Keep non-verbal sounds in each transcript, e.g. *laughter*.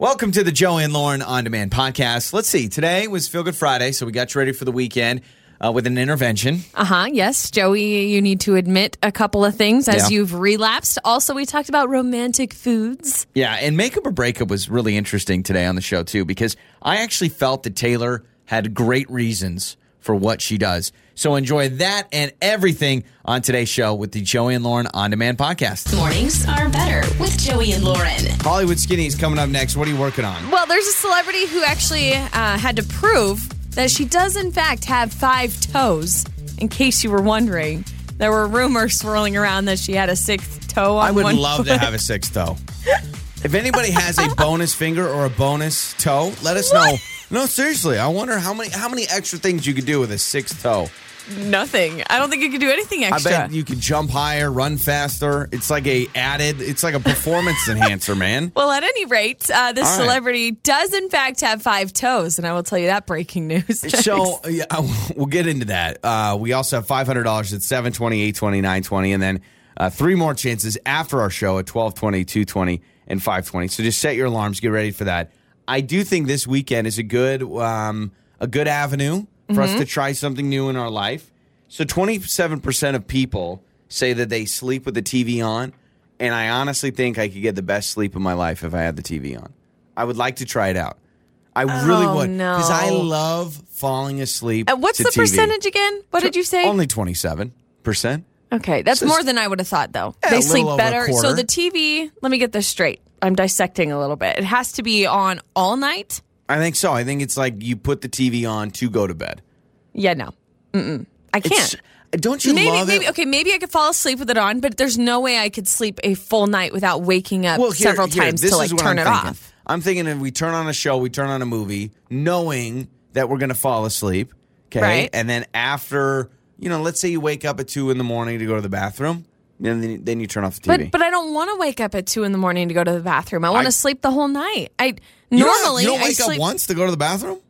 Welcome to the Joe and Lauren On Demand podcast. Let's see. Today was Feel Good Friday, so we got you ready for the weekend uh, with an intervention. Uh huh. Yes, Joey, you need to admit a couple of things as Yeah. you've relapsed. Also, we talked about romantic foods. Yeah, and Makeup or Breakup was really interesting today on the show, too, because I actually felt that Taylor had great reasons for what she does. So enjoy that and everything on today's show with the Joey and Lauren On Demand podcast. Mornings are better with Joey and Lauren. Hollywood Skinny is coming up next. What are you working on? Well, there's a celebrity who actually uh, had to prove that she does, in fact, have five toes. In case you were wondering, there were rumors swirling around that she had a sixth toe on I would one love to have a sixth toe. *laughs* If anybody has a bonus finger or a bonus toe, let us know. No, seriously, I wonder how many how many extra things you could do with a sixth toe. Nothing. I don't think you could do anything extra. I bet you could jump higher, run faster. It's like a added. It's like a performance *laughs* enhancer, man. Well, at any rate, uh, this All right. celebrity does in fact have five toes, and I will tell you that breaking news. *laughs* So yeah, *laughs* we'll get into that. Uh, we also have five hundred dollars at 720, 820, 920, and then uh, three more chances after our show at 1220, 220, and 520. So just set your alarms, get ready for that. I do think this weekend is a good um, a good avenue for us to try something new in our life. So twenty seven percent of people say that they sleep with the TV on, and I honestly think I could get the best sleep of my life if I had the TV on. I would like to try it out. I really Oh, would because I love falling asleep. Uh, what's the TV. percentage again? What did you say? Only twenty seven percent. Okay, that's So more than I would have thought, though. Yeah, they sleep better. So the TV, let me get this straight. I'm dissecting a little bit. It has to be on all night. I think so. I think it's like you put the TV on to go to bed. Yeah, no, Mm-mm. I can't. It's- don't you maybe, love maybe it? okay. Maybe I could fall asleep with it on, but there's no way I could sleep a full night without waking up Well, here- several here, times to like turn I'm it thinking. off. I'm thinking if we turn on a show, we turn on a movie, knowing that we're going to fall asleep. Okay, Right. and then after, you know, let's say you wake up at two in the morning to go to the bathroom, and then then you turn off the TV. But but I don't want to wake up at two in the morning to go to the bathroom. I want to sleep the whole night. I you don't, normally you don't I wake sleep. up once to go to the bathroom.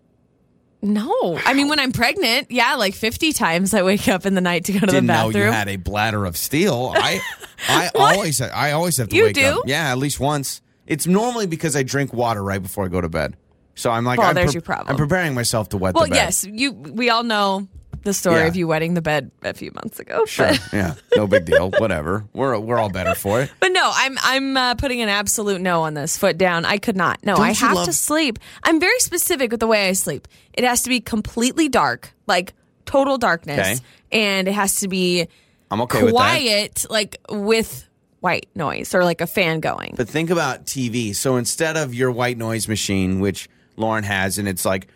No, I mean when I'm pregnant, yeah, like 50 times I wake up in the night to go to Didn't the know bathroom. you had a bladder of steel. I *laughs* I always I always have to You wake do? up. Yeah, at least once. It's normally because I drink water right before I go to bed. So I'm like, Well, I'm, there's your problem. I'm preparing myself to wet well, the bed. yes, you. We all know the story Yeah. of you wetting the bed a few months ago. Sure. *laughs* Yeah. No big deal. Whatever. We're we're all better for it. but no, I'm I'm uh, putting an absolute no on this. Foot down. I could not. No, Don't I have love- to sleep. I'm very specific with the way I sleep. It has to be completely dark, like total darkness, Okay. and it has to be I'm okay with that. quiet, like with white noise or like a fan going. But think about TV. So instead of your white noise machine, which Lauren has, and it's like,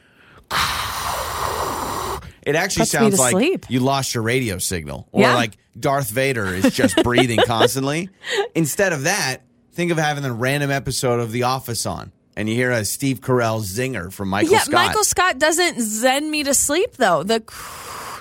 it actually Puts sounds like sleep. you lost your radio signal, or Yeah. like Darth Vader is just breathing *laughs* constantly. Instead of that, think of having a random episode of The Office on, and you hear a Steve Carell zinger from Michael yeah, Scott. Michael Scott doesn't zen me to sleep though. The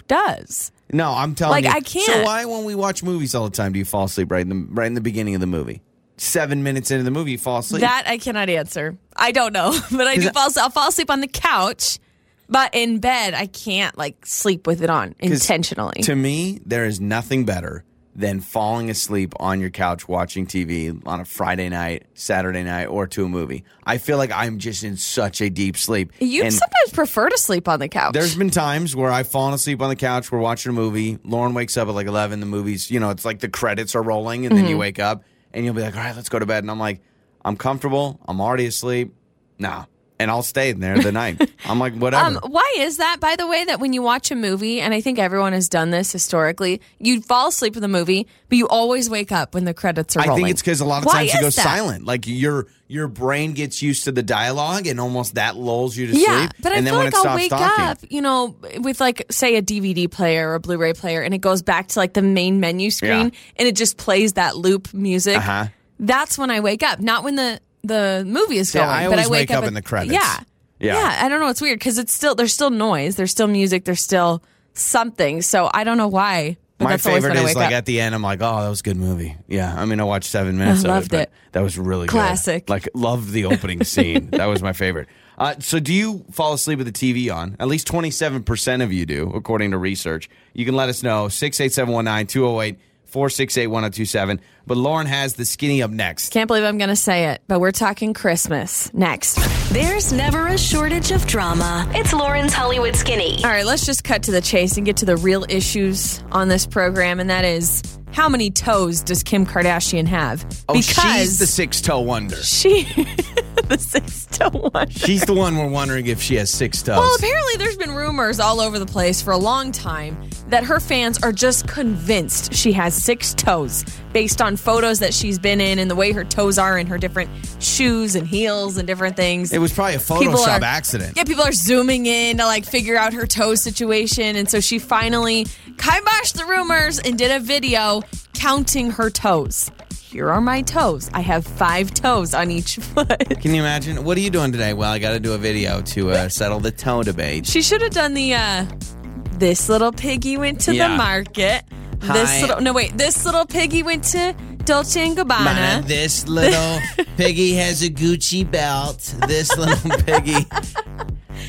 does. no, I'm telling Like, you. I can't. So why, when we watch movies all the time, do you fall asleep right in the right in the beginning of the movie? Seven minutes into the movie, you fall asleep. That I cannot answer. I don't know, *laughs* but I do fall. I'll fall asleep on the couch, but in bed I can't like sleep with it on 'Cause intentionally. To me, there is nothing better than falling asleep on your couch watching TV on a Friday night, Saturday night, or to a movie. I feel like I'm just in such a deep sleep. you and sometimes prefer to sleep on the couch. there's been times where I've fallen asleep on the couch. We're watching a movie. Lauren wakes up at like 11. The movie's, you know, it's like the credits are rolling, and then Mm-hmm. you wake up and you'll be like, all right, let's go to bed. And I'm like, I'm comfortable. I'm already asleep. Nah. And I'll stay in there the *laughs* night. I'm like, whatever. um, why is that, by the way, that when you watch a movie, and I think everyone has done this historically, you fall asleep with the movie, but you always wake up when the credits are I rolling. think it's because a lot of Why times you go is that? silent. Like your your brain gets used to the dialogue, and almost that lulls you to Yeah, sleep. but I and then feel when like it I'll stops wake talking, up, you know, with like say a DVD player or a Blu-ray player, and it goes back to like the main menu screen, Yeah. and it just plays that loop music. Uh-huh. That's when I wake up, not when the the movie is See, going. I but I wake, wake up at- in the credits. Yeah, Yeah. yeah. I don't know. It's weird because it's still there's still noise, there's still music, there's still something. So I don't know why. But My favorite is like up. at the end. I'm like, oh, that was a good movie. Yeah, I mean, I watched seven minutes. I of loved it, it. That was really Classic. Good. Like, loved the opening *laughs* scene. That was my favorite. Uh, so, do you fall asleep with the TV on? At least 27% of you do, according to research. You can let us know 68719 208 468 1027. But Lauren has the skinny up next. Can't believe I'm going to say it, but we're talking Christmas next. There's never a shortage of drama. It's Lauren's Hollywood Skinny. All right, let's just cut to the chase and get to the real issues on this program, and that is how many toes does Kim Kardashian have? Oh, she's the six toe wonder. she *laughs* the six toe one. She's the one we're wondering if she has six toes. Well, apparently there's been rumors all over the place for a long time that her fans are just convinced she has six toes based on photos that she's been in and the way her toes are in her different shoes and heels and different things. it was probably a Photoshop are- accident. Yeah, people are zooming in to like figure out her toe situation. And so she finally kiboshed the rumors and did a video counting her toes. Here are my toes. I have five toes on each *laughs* foot. Can you imagine? What are you doing today? Well, I got to do a video to uh, settle the toe debate. She should have done the uh this little piggy went to Yeah. the market. This little no wait, this little piggy went to Dolce and Gabbana. This little *laughs* piggy has a Gucci belt. This little *laughs* piggy.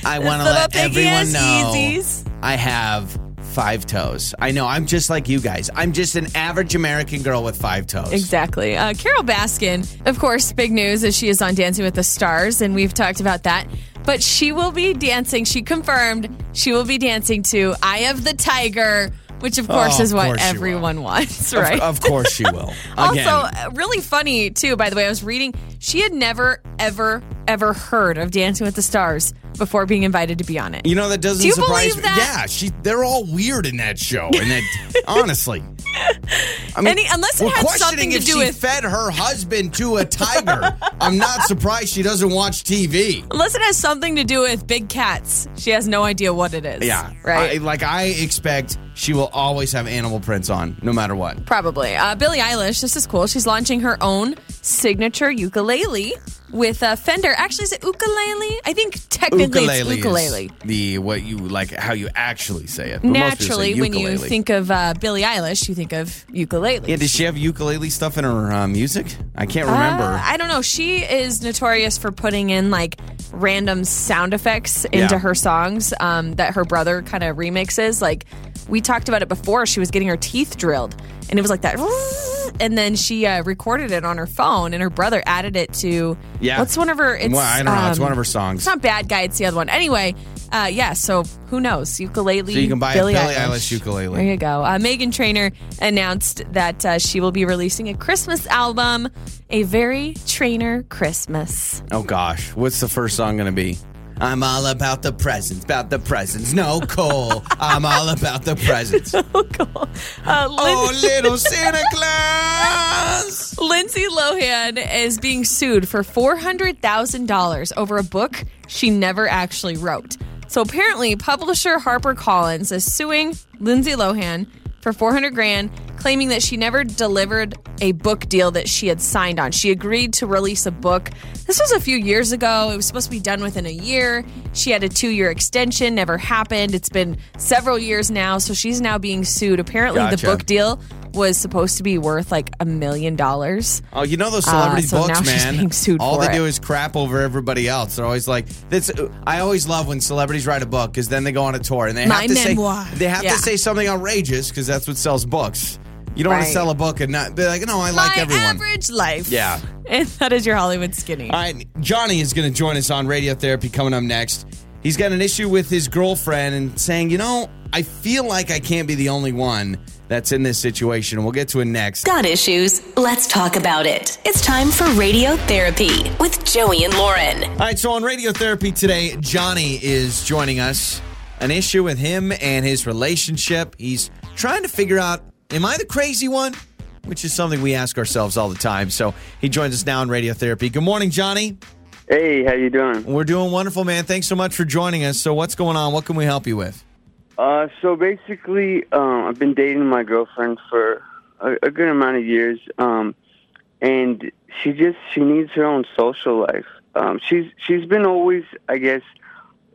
I want to let everyone know Yeezys. I have five toes. I know. I'm just like you guys. I'm just an average American girl with five toes. Exactly. Uh, Carole Baskin, of course, big news as she is on Dancing with the Stars, and we've talked about that. But she will be dancing. She confirmed she will be dancing to "Eye of the Tiger," which of course Oh, is what course everyone wants, right? Of, course she will. *laughs* Again. Also, really funny too. By the way, I was reading. She had never, ever, ever heard of Dancing with the Stars before being invited to be on it. You know that doesn't Do you surprise believe me. that? Yeah, she they're all weird in that show. And that *laughs* honestly. I mean, Any- unless it had something to if do she with- fed her husband to a tiger. I'm not surprised she doesn't watch TV. Unless it has something to do with big cats, she has no idea what it is. Yeah, right. I, like I expect she will always have animal prints on, no matter what. Probably. Uh, Billie Eilish, this is cool. She's launching her own signature ukulele with uh, Fender. Actually, is it ukulele? I think technically Ukulele, it's ukulele. the what you like how you actually say it. But say Naturally, when you think of uh, Billie Eilish, you think of ukulele. yeah, does she have ukulele stuff in her uh, music? I can't remember. Uh, I don't know. She is notorious for putting in like random sound effects into Yeah. her songs um, that her brother kind of remixes. Like we talked about it before. She was getting her teeth drilled, and it was like that. And then she uh, recorded it on her phone, and her brother added it to Yeah. What's one of her? It's, well, I don't know. It's um, one of her songs. It's not Bad Guy. It's the other one. Anyway, uh, yeah. So who knows? Ukulele. So you can buy a Billie Billie Eilish. Eilish ukulele. There you go. Uh, Meghan Trainor announced that uh, she will be releasing a Christmas album, a very Trainor Christmas. Oh gosh, what's the first song gonna be? I'm all about the presents, about the presents. No, Cole. I'm all about the presents. *laughs* Uh, Oh, little Santa Claus. *laughs* Lindsay Lohan is being sued for $400,000 over a book she never actually wrote. So apparently, publisher HarperCollins is suing Lindsay Lohan for 400 grand, claiming that she never delivered a book deal that she had signed on. She agreed to release a book. This was a few years ago. It was supposed to be done within a year. She had a 2-year extension, never happened. It's been several years now, so she's now being sued. Apparently, the book deal was supposed to be worth like a million dollars. Oh, you know those celebrity Uh, so books, man. All they it. do is crap over everybody else. They're always like, "This." I always love when celebrities write a book because then they go on a tour and they My have to memoir. say they have Yeah. to say something outrageous because that's what sells books. You don't want to sell a book and not be like, "No, I like My everyone." average life. Yeah. *laughs* And that is your Hollywood skinny. All right, Johnny is going to join us on radio therapy coming up next. He's got an issue with his girlfriend and saying, you know, I feel like I can't be the only one that's in this situation. We'll get to it next. Got issues? Let's talk about it. It's time for Radio Therapy with Joey and Lauren. All right, so on radio therapy today, Johnny is joining us. An issue with him and his relationship. He's trying to figure out, am I the crazy one? Which is something we ask ourselves all the time. So he joins us now in radio therapy. Good morning, Johnny. Hey, how you doing? We're doing wonderful, man. Thanks so much for joining us. So what's going on? What can we help you with? Uh, so basically, um, I've been dating my girlfriend for a, a good amount of years, um, and she just she needs her own social life. Um, she's she's been always, I guess,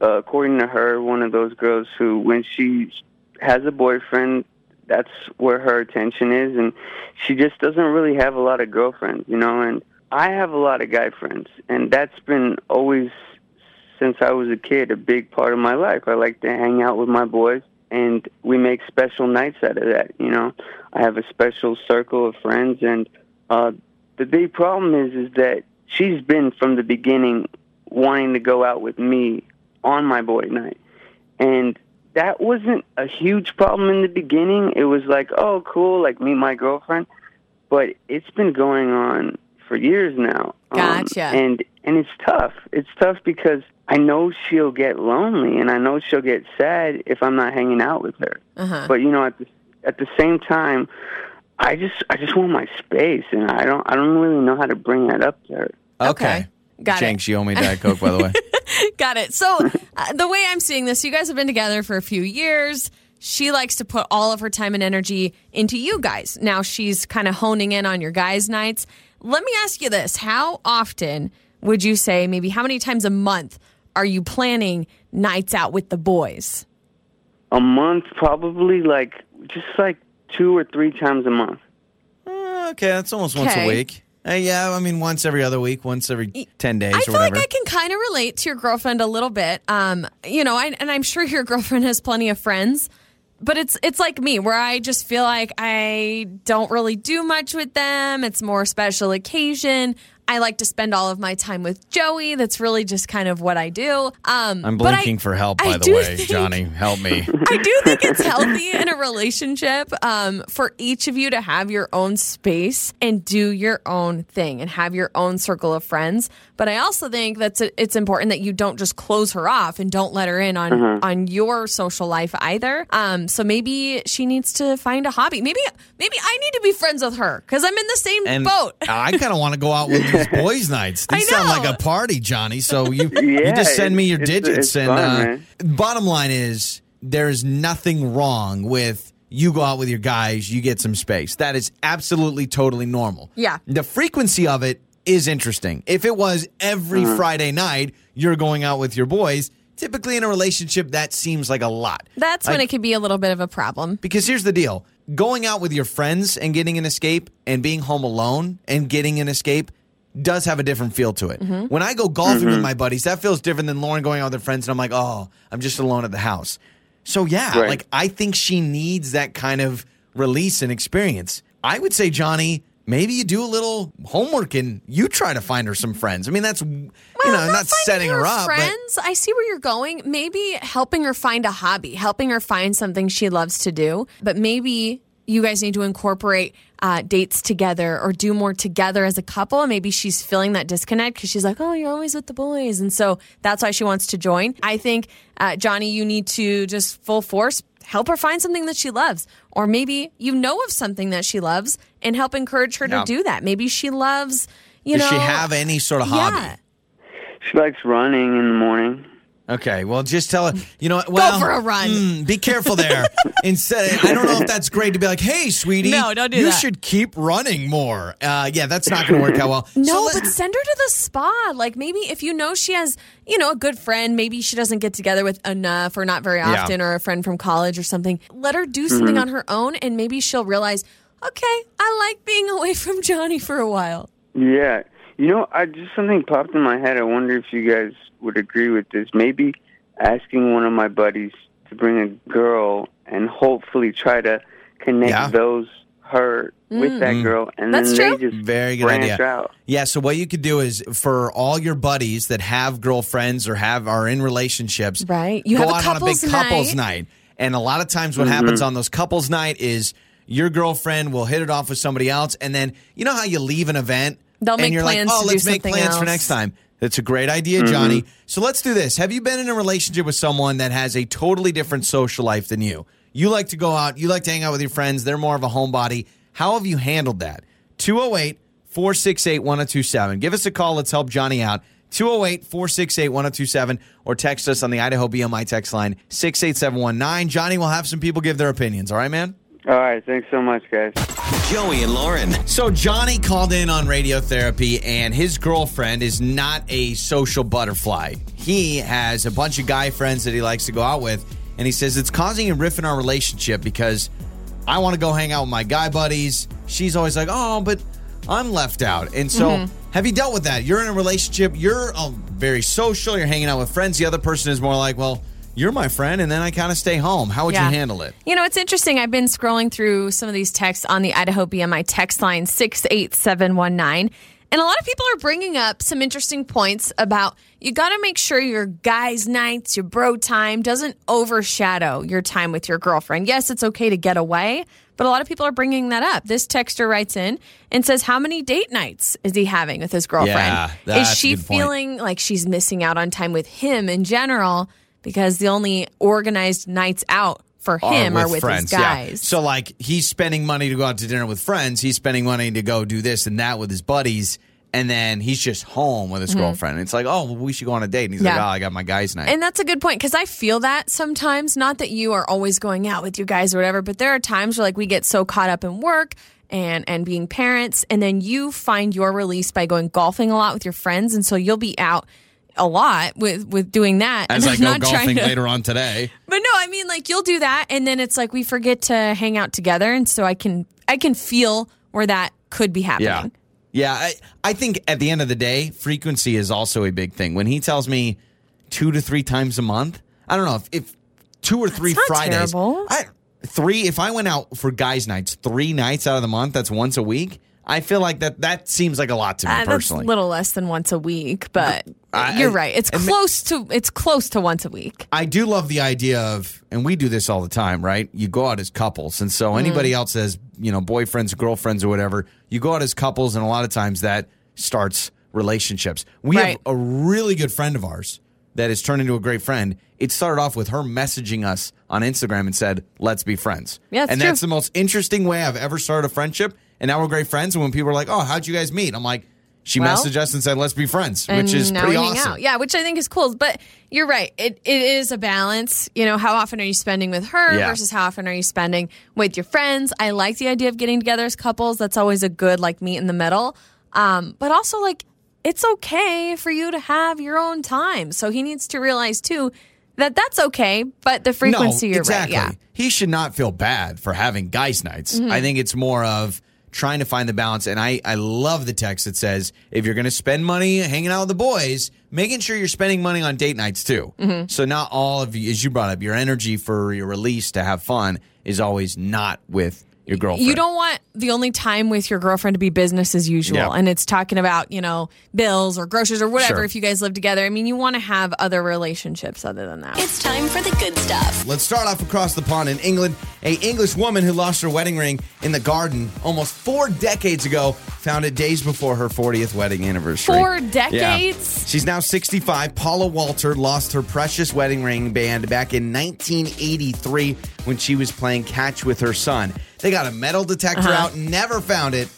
uh, according to her, one of those girls who, when she has a boyfriend, that's where her attention is, and she just doesn't really have a lot of girlfriends, you know. And I have a lot of guy friends, and that's been always since I was a kid a big part of my life. I like to hang out with my boys, and we make special nights out of that. You know, I have a special circle of friends, and uh, the big problem is is that she's been from the beginning wanting to go out with me on my boy night, and that wasn't a huge problem in the beginning. It was like, oh, cool, like meet my girlfriend, but it's been going on for years now. Um, Gotcha. and and it's tough. It's tough because I know she'll get lonely, and I know she'll get sad if I'm not hanging out with her. Uh-huh. But you know, at the at the same time, I just I just want my space, and I don't I don't really know how to bring that up to her. Okay. Got it. Jenks, you owe me Diet Coke, by the way. *laughs* Got it. So, uh, the way I'm seeing this, you guys have been together for a few years. She likes to put all of her time and energy into you guys. Now she's kind of honing in on your guys' nights. Let me ask you this How often would you say, maybe how many times a month are you planning nights out with the boys? A month, probably like just like two or three times a month. Uh, okay, that's almost once Okay. a week. Uh, yeah, I mean, once every other week, once every 10 days I or feel like I can kind of relate to your girlfriend a little bit. Um, you know, I, and I'm sure your *laughs* girlfriend has plenty of friends, but it's it's like me where I just feel like I don't really do much with them. It's more special occasion. I like to spend all of my time with Joey. That's really just kind of what I do. Um, I'm but I- blinking for help, I by the way. think- Johnny, help me. *laughs* I do think it's healthy in a relationship um, for each of you to have your own space and do your own thing and have your own circle of friends. But I also think that it's important that you don't just close her off and don't let her in on on your social life either. Um, so maybe she needs to find a hobby. Maybe maybe I need to be friends with her because I'm in the same And boat. I kind of want to go out *laughs* with these boys' nights. These sound like a party, Johnny. So you *laughs* you just send me your it's- it's- digits. it's and fun, uh, bottom line is, there is nothing wrong with you go out with your guys, you get some space. That is absolutely totally normal. Yeah. The frequency of it is interesting. If it was every Uh-huh. Friday night, you're going out with your boys. Typically, in a relationship, that seems like a lot. That's when it could be a little bit of a problem. because here's the deal going out with your friends and getting an escape and being home alone and getting an escape does have a different feel to it. Mm-hmm. When I go golfing with mm-hmm. my buddies, that feels different than Lauren going out with her friends and I'm like, oh, I'm just alone at the house. So, yeah, Right. like I think she needs that kind of release and experience. I would say, Johnny, maybe you do a little homework and you try to find her some friends. I mean, that's, you know, Well, not, setting her, up. but- Friends, I see where you're going. Maybe helping her find a hobby, helping her find something she loves to do. But maybe you guys need to incorporate uh, dates together or do more together as a couple. Maybe she's feeling that disconnect because she's like, "Oh, you're always with the boys," and so that's why she wants to join. I think, uh, Johnny, you need to just full force help her find something that she loves, or maybe you know of something that she loves and help encourage her Yeah. to do that. Maybe she loves, you Does know, Does she have any sort of hobby? Yeah. She likes running in the morning. Okay, well, just tell her. You know, what, well, for a run. mm, be careful there. *laughs* Instead, I don't know if that's great to be like, "Hey, sweetie, No, don't do you that. should keep running more." Uh, yeah, that's not going to work out well. *laughs* No, So let- but send her to the spa. Like maybe if you know she has, you know, a good friend, maybe she doesn't get together with enough or not very Yeah. often or a friend from college or something. Let her do something Mm-hmm. on her own and maybe she'll realize, okay, I like being away from Johnny for a while. Yeah. You know, I just something popped in my head. I wonder if you guys would agree with this. Maybe asking one of my buddies to bring a girl and hopefully try to connect Yeah. those her with that girl and Mm. That's then true. they just Very good branch idea. out. Yeah, so what you could do is for all your buddies that have girlfriends or have are in relationships, Right. You go have a out on a big couples couples night. night. And a lot of times, what Mm-hmm. happens on those couples night is your girlfriend will hit it off with somebody else, and then you know how you leave an event They'll and make you're plans like, oh, to let's make something plans for next time. That's a great idea, mm-hmm. Johnny. So let's do this. Have you been in a relationship with someone that has a totally different social life than you? You like to go out, you like to hang out with your friends, they're more of a homebody. How have you handled that? 208 468 1027. Give us a call. Let's help Johnny out. 208 468 1027 or text us on the Idaho BMI text line 68719. Johnny will have some people give their opinions. All right, man? All right, thanks so much, guys. Joey and Lauren. So Johnny called in on radiotherapy, and his girlfriend is not a social butterfly. He has a bunch of guy friends that he likes to go out with, and he says it's causing a rift in our relationship because I want to go hang out with my guy buddies. She's always like, "Oh, but I'm left out." And so, have you dealt with that? You're in a relationship. You're uh, very social. You're hanging out with friends. The other person is more like, "Well." You're my friend, and then I kind of stay home. How would Yeah. you handle it? You know, it's interesting. I've been scrolling through some of these texts on the Idaho BMI text line 68719. And a lot of people are bringing up some interesting points about you got to make sure your guys' nights, your bro time doesn't overshadow your time with your girlfriend. Yes, it's okay to get away, but a lot of people are bringing that up. This texter writes in and says, How many date nights is he having with his girlfriend? Yeah, is she feeling like she's missing out on time with him in general because the only organized nights out for him are with his yeah. guys? So like he's spending money to go out to dinner with friends. He's spending money to go do this and that with his buddies. And then he's just home with his girlfriend. And It's like, oh, well, we should go on a date. And he's like, Mm-hmm. Oh, I got my guys' night. And that's a good point because I feel that sometimes. Not that you are always going out with your guys or whatever, but there are times where like we get so caught up in work and and being parents, and then you find your release by going golfing a lot with your friends, and so you'll be out a lot with with doing that. As and *laughs* I go not golfing to- later on today. *laughs* But no, I mean like you'll do that, and then it's like we forget to hang out together, and so I can I can feel where that could be happening. Yeah. Yeah. I, I think at the end of the day, frequency is also a big thing. When he tells me two to three times a month, I don't know if, if two or three not Fridays. I, three, if I went out for guys' nights, three nights out of the month, that's once a week. I feel like that that seems like a lot to me Uh, personally. a little less than once a week, but I- you're right. It's close to it's close to once a week. I do love the idea of, and we do this all the time, right? You go out as couples. And Mm. so anybody else as you know, boyfriends, girlfriends, or whatever, you go out as couples, and a lot of times that starts relationships. We have a really good friend of ours that has turned into a great friend. It started off with her messaging us on Instagram and said, let's be friends. Yeah, and true. that's the most interesting way I've ever started a friendship. And now we're great friends. And when people are like, oh, how'd you guys meet? I'm like, she Well, messaged us and said, let's be friends, which is pretty we awesome. out. Yeah, which I think is cool. But you're right. It it is a balance. You know, how often are you spending with her Yeah. versus how often are you spending with your friends? I like the idea of getting together as couples. That's always a good like meet in the middle. Um, but also like it's okay for you to have your own time. So he needs to realize too that that's okay. But the frequency, no, you're exactly. right. Yeah. Mm-hmm. He should not feel bad for having guys' nights. I think it's more of trying to find the balance. And I, I love the text that says if you're going to spend money hanging out with the boys, making sure you're spending money on date nights too. Mm-hmm. So not all of you, as you brought up, your energy for your release to have fun is always not with your girlfriend. You don't want the only time with your girlfriend to be business as usual. Yeah. And it's talking about, you know, bills or groceries or whatever Sure. if you guys live together. I mean, you want to have other relationships other than that. It's time for the good stuff. Let's start off across the pond in England. A English woman who lost her wedding ring in the garden almost four decades ago found it days before her 40th wedding anniversary. Four Yeah. decades? She's now 65. Paula Walter lost her precious wedding ring band back in 1983 when she was playing catch with her son. They got a metal detector Uh-huh. out, never found it.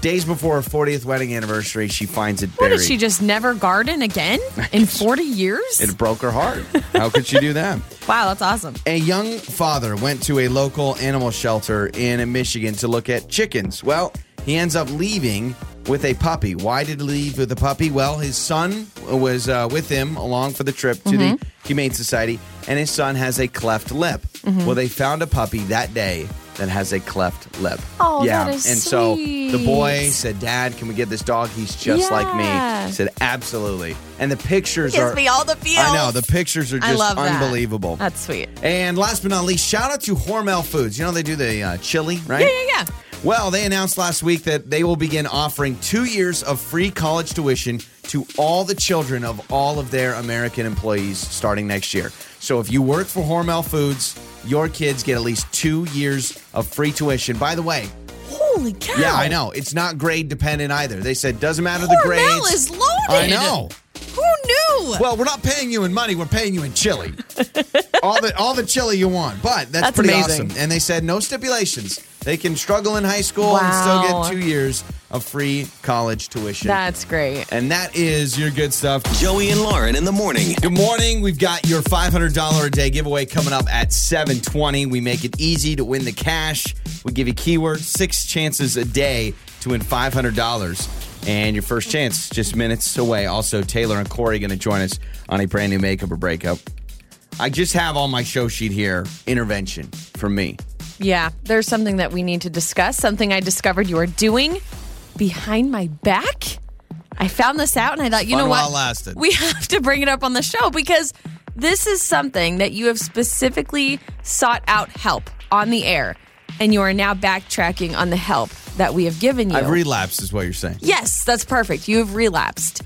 Days before her 40th wedding anniversary, she finds it What buried. did she just never garden again in *laughs* 40 years? it broke her heart. How could she do that? *laughs* wow, that's awesome. A young father went to a local animal shelter in Michigan to look at chickens. Well, he ends up leaving with a puppy. Why did he leave with a puppy? Well, his son was uh, with him along for the trip to the Humane Society, and his son has a cleft lip. Well, they found a puppy that day that has a cleft lip. Oh, yeah. that is and so the boy said, "Dad, can we get this dog? He's just like me." Yeah. I said, "Absolutely." And the pictures Gives are me all the feels. I know the pictures are I just love that. unbelievable. That's sweet. And last but not least, shout out to Hormel Foods. You know they do the uh, chili, right? Yeah, yeah, yeah. Well, they announced last week that they will begin offering two years of free college tuition to all the children of all of their American employees starting next year. So if you work for Hormel Foods, your kids get at least two years of free tuition. By the way, Holy cow. yeah, I know it's not grade dependent either. They said doesn't matter the Hormel grades. is loaded. I know. Who knew? Well, we're not paying you in money. We're paying you in chili. *laughs* all the all the chili you want, but that's, That's pretty amazing. awesome. And they said no stipulations. They can struggle in high school Wow. and still get two years of free college tuition. That's great. and that is your good stuff. Joey and Lauren in the morning. Good morning. We've got your $500 a day giveaway coming up at 720. We make it easy to win the cash. We give you keywords, six chances a day to win $500. And your first chance just minutes away. Also, Taylor and Corey going to join us on a brand new makeup or breakup. I just have on my show sheet here intervention from me. Yeah, there's something that we need to discuss. Something I discovered you are doing behind my back. I found this out and I thought, you Fun know what? lasted. We *laughs* have to bring it up on the show because this is something that you have specifically sought out help on the air, and you are now backtracking on the help that we have given you. I've relapsed, is what you're saying. Yes, that's perfect. You have relapsed.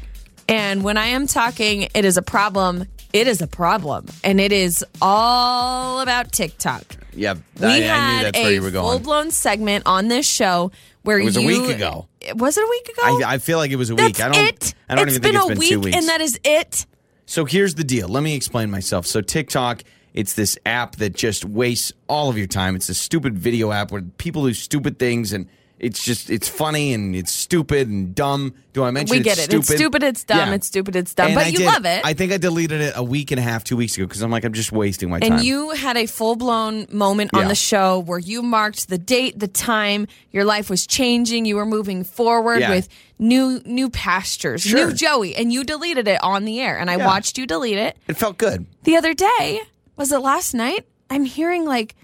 And when I am talking, it is a problem. It is a problem. And it is all about TikTok. Yeah, We I, I had knew that's where a you were full going. blown segment on this show where It was a week ago. Was it a week ago? I, I feel like it was a week. That's I don't. it. I don't It's even think it's a been week, two weeks. and that is it. So here's the deal. Let me explain myself. So TikTok, it's this app that just wastes all of your time. It's a stupid video app where people do stupid things and it's just it's funny and it's stupid and dumb. Do I mention We it's get it. Stupid? It's stupid. It's dumb. Yeah. It's stupid. It's dumb. And but I you did- love it. I think I deleted it a week and a half, two weeks ago because I'm like I'm just wasting my and time. And you had a full blown moment on the show where you marked the date, the time, your life was changing, you were moving forward Yeah. with new new pastures, Sure. new Joey, and you deleted it on the air. And I Yeah. watched you delete it. it felt good. The other day, was it last night? I'm hearing like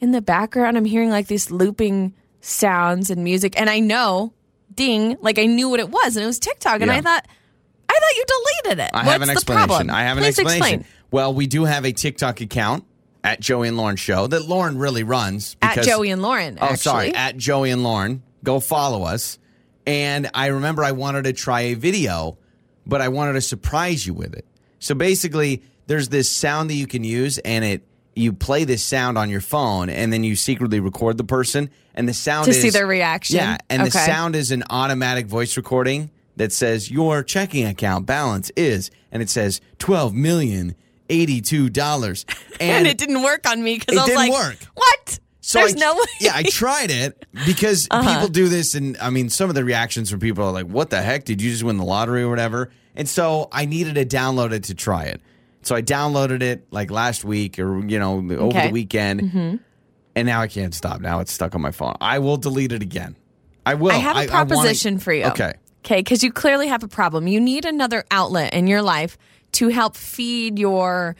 in the background, I'm hearing like these looping sounds and music, and I know, ding, like I knew what it was, and it was TikTok, and Yeah. I thought, I thought you deleted it. I What's have an explanation. I have an Please explanation. Explain. Well, we do have a TikTok account at Joey and Lauren Show that Lauren really runs. At Joey and Lauren. Oh, sorry. At Joey and Lauren. Go follow us. And I remember I wanted to try a video, but I wanted to surprise you with it. So basically, there's this sound that you can use, and it you play this sound on your phone, and then you secretly record the person, and the sound To is, see their reaction? Yeah, and the sound is an automatic voice recording that says your checking account balance is, and it says twelve million eighty-two dollars, *laughs* and it didn't work on me because I was didn't like, work. "What? So There's I, no way." Yeah, I tried it because *laughs* Uh-huh. people do this, and I mean, some of the reactions from people are like, "What the heck? Did you just win the lottery or whatever?" And so I needed to download it to try it. So I downloaded it like last week or you know over Okay. Mm-hmm. the weekend, and now I can't stop. Now it's stuck on my phone. I will delete it again. I will. I have a wanna- proposition for you. Okay. Okay, because you clearly have a problem. You need another outlet in your life to help feed your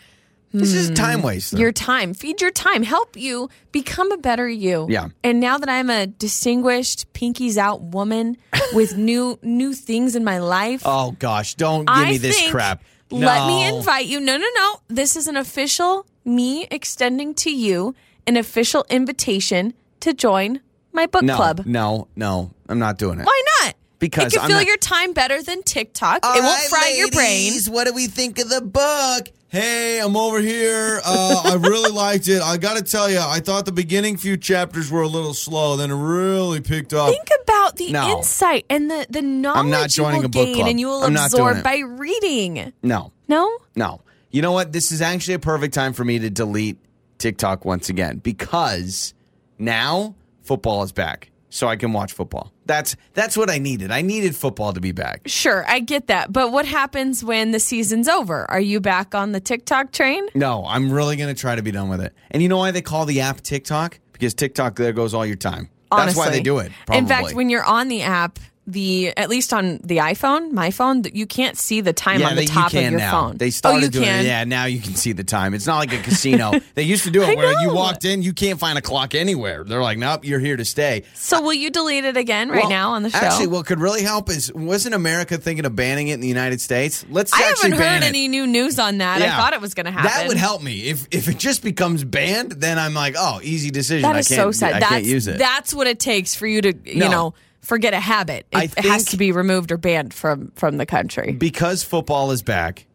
This is time waste. your time. Feed your time. Help you become a better you. Yeah. And now that I'm a distinguished pinkies out woman with *laughs* new new things in my life, oh gosh, don't give I me this think crap. Let me invite you. No, no, no. This is an official me extending to you an official invitation to join my book No, club. no, no. I'm not doing it. Why not? Because it can I'm fill not- your time better than TikTok. All it won't right, fry your brain. ladies, What do we think of the book? Hey, I'm over here. Uh, I really *laughs* liked it. I got to tell you, I thought the beginning few chapters were a little slow, then it really picked up. Think about the No. insight and the, the knowledge not joining you will a book gain club. and you will I'm not doing absorb it. by reading. no, No? no. You know what? This is actually a perfect time for me to delete TikTok once again because now football is back, so I can watch football. That's that's what I needed. I needed football to be back. Sure, I get that. But what happens when the season's over? Are you back on the TikTok train? No, I'm really going to try to be done with it. And you know why they call the app TikTok? Because TikTok, there goes all your time. That's why they do it. In fact, when you're on the app, the at least on the iPhone, my phone, you can't see the time on the top you of can your now. phone. They oh, started oh, you doing can. it. Yeah, now you can see the time. It's not like a casino. *laughs* they used to do it I where you walked in, you can't find a clock anywhere. They're like, nope, you're here to stay. So will you delete it again right Well, now on the show? Actually, what could really help is wasn't America thinking of banning it in the United States? Let's I haven't ban heard it. any new news on that. I thought it was going to happen. That would help me. If if it just becomes banned, then I'm like, oh, easy decision. That I can't, so sad. I that's, can't use it. That's what it takes for you to, you No. know, forget a habit. It, has to be removed or banned from from the country. because football is back,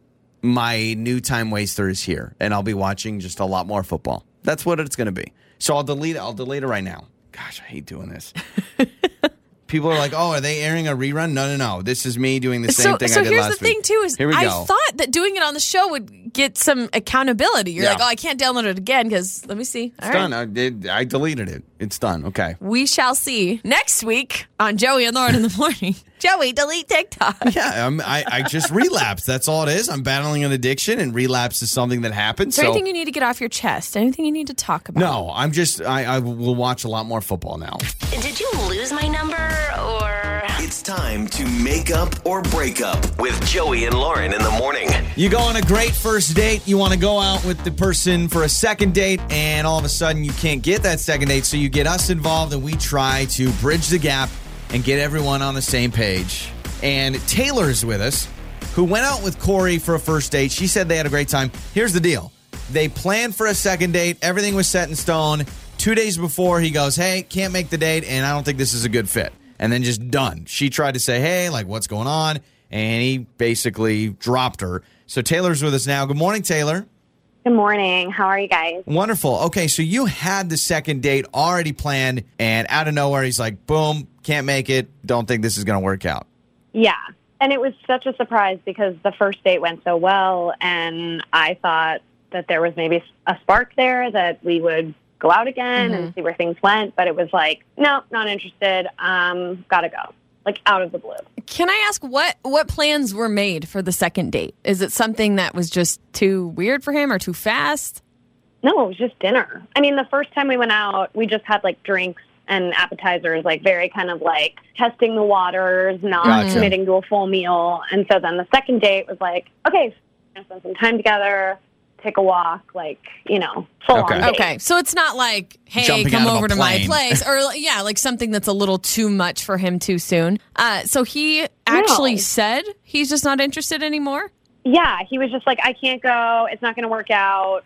my new time waster is here, and I'll be watching just a lot more football. That's what it's going to be. So I'll delete it. I'll delete it right now. Gosh, I hate doing this. *laughs* People are like, "Oh, are they airing a rerun?" No, no, no. This is me doing the same so, thing so I did here's last the thing week. too is here we I go. thought that doing it on the show would get some accountability. You're Yeah. like, oh, I can't download it again because let me see. All it's right. done. I, did, I deleted it. It's done. Okay. We shall see next week on Joey and Lauren in the *laughs* morning. Joey, delete TikTok. Yeah, I'm, I, I just relapsed. That's all it is. I'm battling an addiction, and relapse is something that happens. Is there so anything you need to get off your chest? Anything you need to talk about? no, I'm just I, I will watch a lot more football now. Did you lose my number or? It's time to make up or break up with Joey and Lauren in the morning. You go on a great first date. You want to go out with the person for a second date, and all of a sudden you can't get that second date. So you get us involved, and we try to bridge the gap and get everyone on the same page. And Taylor's with us. who went out with Corey for a first date. She said they had a great time. Here's the deal they planned for a second date, everything was set in stone. Two days before, he goes, Hey, can't make the date, and I don't think this is a good fit. And then just done. She tried to say, Hey, like, what's going on? And he basically dropped her. So Taylor's with us now. Good morning, Taylor. Good morning. How are you guys? Wonderful. Okay, so you had the second date already planned, and out of nowhere, he's like, boom, can't make it. Don't think this is going to work out. Yeah. And it was such a surprise because the first date went so well, and I thought that there was maybe a spark there that we would go out again and see where things went. But it was like, no, not interested. Um, gotta go. Like out of the blue. Can I ask what what plans were made for the second date? Is it something that was just too weird for him or too fast? No, it was just dinner. I mean, the first time we went out, we just had like drinks and appetizers, like very kind of like testing the waters, not Gotcha. committing to a full meal. And so then the second date was like, okay, we're gonna spend some time together, take a walk, like you know, full Okay. on date. Okay, so it's not like, hey, Jumping come out of a over to my plane. place, *laughs* or yeah, like something that's a little too much for him too soon. Uh, so he actually No. said he's just not interested anymore. Yeah, he was just like, I can't go. It's not going to work out.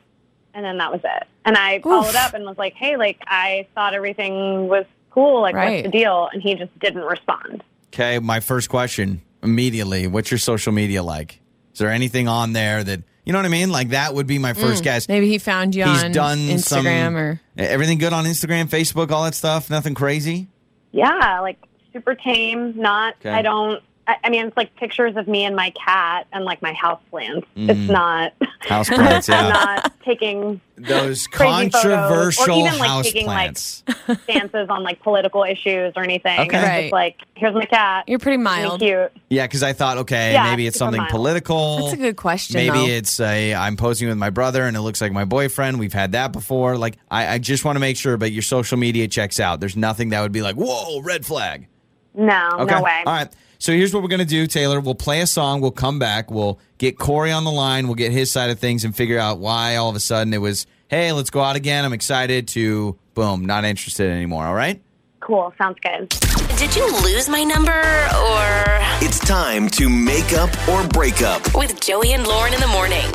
And then that was it. And I followed up and was like, hey, like, I thought everything was cool. Like, Right. what's the deal? And he just didn't respond. Okay, my first question immediately what's your social media like? Is there anything on there that, you know what I mean? Like, that would be my mm, first guess. Maybe he found you He's on done Instagram some, or everything good on Instagram, Facebook, all that stuff. Nothing crazy. Yeah, like, super tame. Not, Okay. I don't, I, I mean, it's like pictures of me and my cat and like my house plants. Mm. It's not, House *laughs* plants, I'm yeah. not taking Those Crazy photos, or controversial even, like, house taking, like, *laughs* stances on like political issues or anything. Okay. Right. just like, here's my cat. you're pretty Really mild. cute. yeah, because I thought, okay, Yeah, maybe it's something mild. political. That's a good question. Maybe though. it's a I'm posing with my brother and it looks like my boyfriend. We've had that before. Like I, I just want to make sure, but your social media checks out. There's nothing that would be like, whoa, red flag. No, Okay. no way. All right. So here's what we're gonna do, Taylor. We'll play a song. We'll come back. We'll get Corey on the line. We'll get his side of things and figure out why all of a sudden it was, hey, let's go out again. I'm excited. To boom, not interested anymore. All right. Cool. Sounds good. Did you lose my number or It's time to make up or break up. with Joey and Lauren in the morning?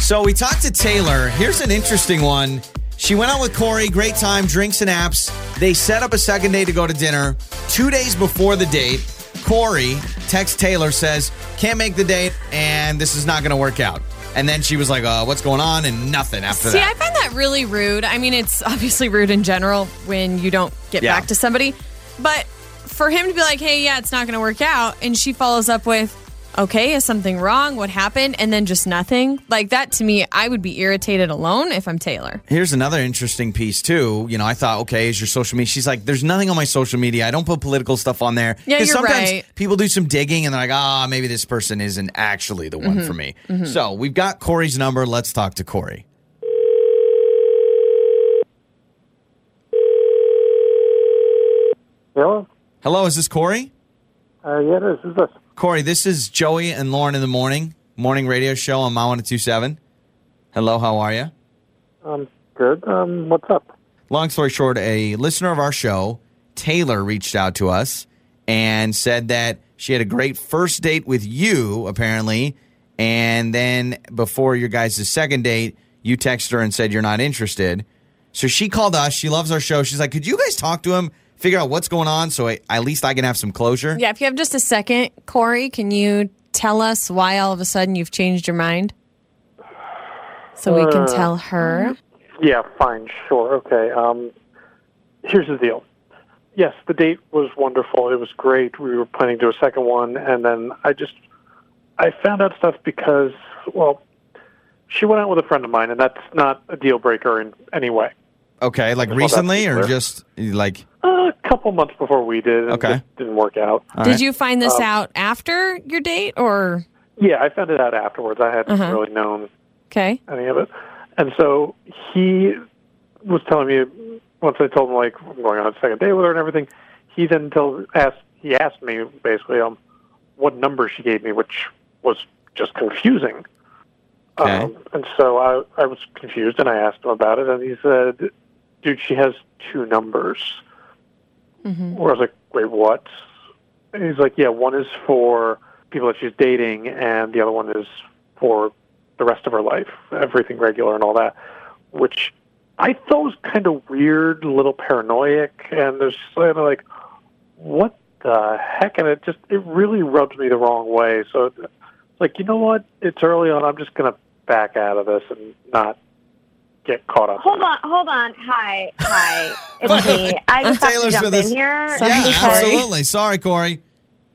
So we talked to Taylor. Here's an interesting one. She went out with Corey, great time, drinks and apps. They set up a second date to go to dinner. Two days before the date, Corey texts Taylor, says, Can't make the date, and this is not going to work out. And then she was like, uh, What's going on? And nothing after that. See, that. I find that really rude. I mean, it's obviously rude in general when you don't get Yeah. back to somebody. But for him to be like, hey, yeah, it's not going to work out. And she follows up with, okay, is something wrong? What happened? And then just nothing. Like that to me, I would be irritated alone if I'm Taylor. Here's another interesting piece, too. You know, I thought, okay, is your social media? She's like, There's nothing on my social media. I don't put political stuff on there. Yeah, you're sometimes right. people do some digging and they're like, Ah, maybe this person isn't actually the Mm-hmm. one for me. So we've got Corey's number. Let's talk to Corey. Hello? Hello, is this Corey? Uh, yeah, this is this. Corey, this is Joey and Lauren in the morning, morning radio show on My 1027. Hello, how are you? Um, good. Um, what's up? Long story short, a listener of our show, Taylor, reached out to us and said that she had a great first date with you, apparently. And then before your guys' second date, you texted her and said you're not interested. So she called us. She loves our show. She's like, could you guys talk to him, figure out what's going on so I, at least I can have some closure? Yeah, if you have just a second, Corey, can you tell us why all of a sudden you've changed your mind? So we can tell her. Yeah, fine, sure, okay. Um, here's the deal. Yes, the date was wonderful. It was great. We were planning to do a second one, and then I just I found out stuff because well, she went out with a friend of mine, and that's not a deal breaker in any way. Okay, like recently or just like Uh, a couple months before we did, and Okay. it didn't work out. all Did right. you find this out after your date or? Yeah, I found it out afterwards. I hadn't Uh-huh. really known Okay. any of it. And so he was telling me once I told him like I'm going on a second date with her and everything. He then told asked he asked me basically um what number she gave me, which was just confusing. Okay. Um, and so I I was confused and I asked him about it and he said, "Dude, she has two numbers." Mm-hmm. Where I was like, "Wait, what?" And he's like, "Yeah, one is for people that she's dating, and the other one is for the rest of her life, everything regular and all that, which I thought was kind of weird, a little paranoid, and there's sort of like, what the heck? And it just it really rubs me the wrong way. So it's like, you know what? It's early on. I'm just gonna back out of this and not get caught up. Hold on, hold on. Hi, hi. *laughs* It's me. I just have to Taylor's jump with in us. here. Yeah, because, absolutely. Sorry, Corey.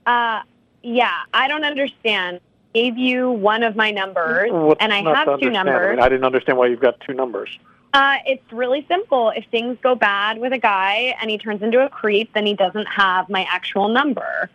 Uh, yeah, I don't understand. Gave you one of my numbers, What's and I have two understand? I, numbers. mean, I didn't understand why you've got two numbers. Uh, it's really simple. If things go bad with a guy and he turns into a creep, then he doesn't have my actual number.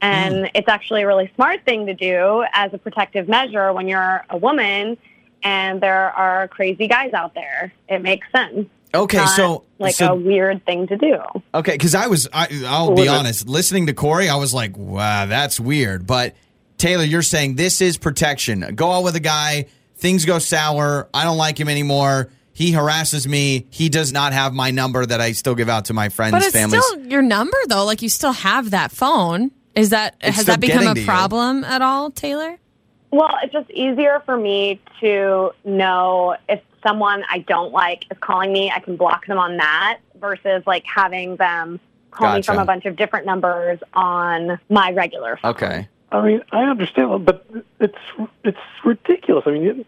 And Hmm. it's actually a really smart thing to do as a protective measure when you're a woman and there are crazy guys out there. It makes sense. Okay, Not so like so a weird thing to do. Okay, because I was, I, I'll Well, be honest, listening to Corey, I was like, wow, that's weird. But Taylor, you're saying this is protection. Go out with a guy, things go sour, I don't like him anymore. He harasses me. He does not have my number that I still give out to my friends, But it's families. still your number though. Like you still have that phone. Is that It's has that become a to you. problem at all, Taylor? Well, it's just easier for me to know if someone I don't like is calling me, I can block them on that versus like having them call me from a bunch of different numbers on my regular phone. okay. I mean, I understand, but it's it's ridiculous. I mean, you-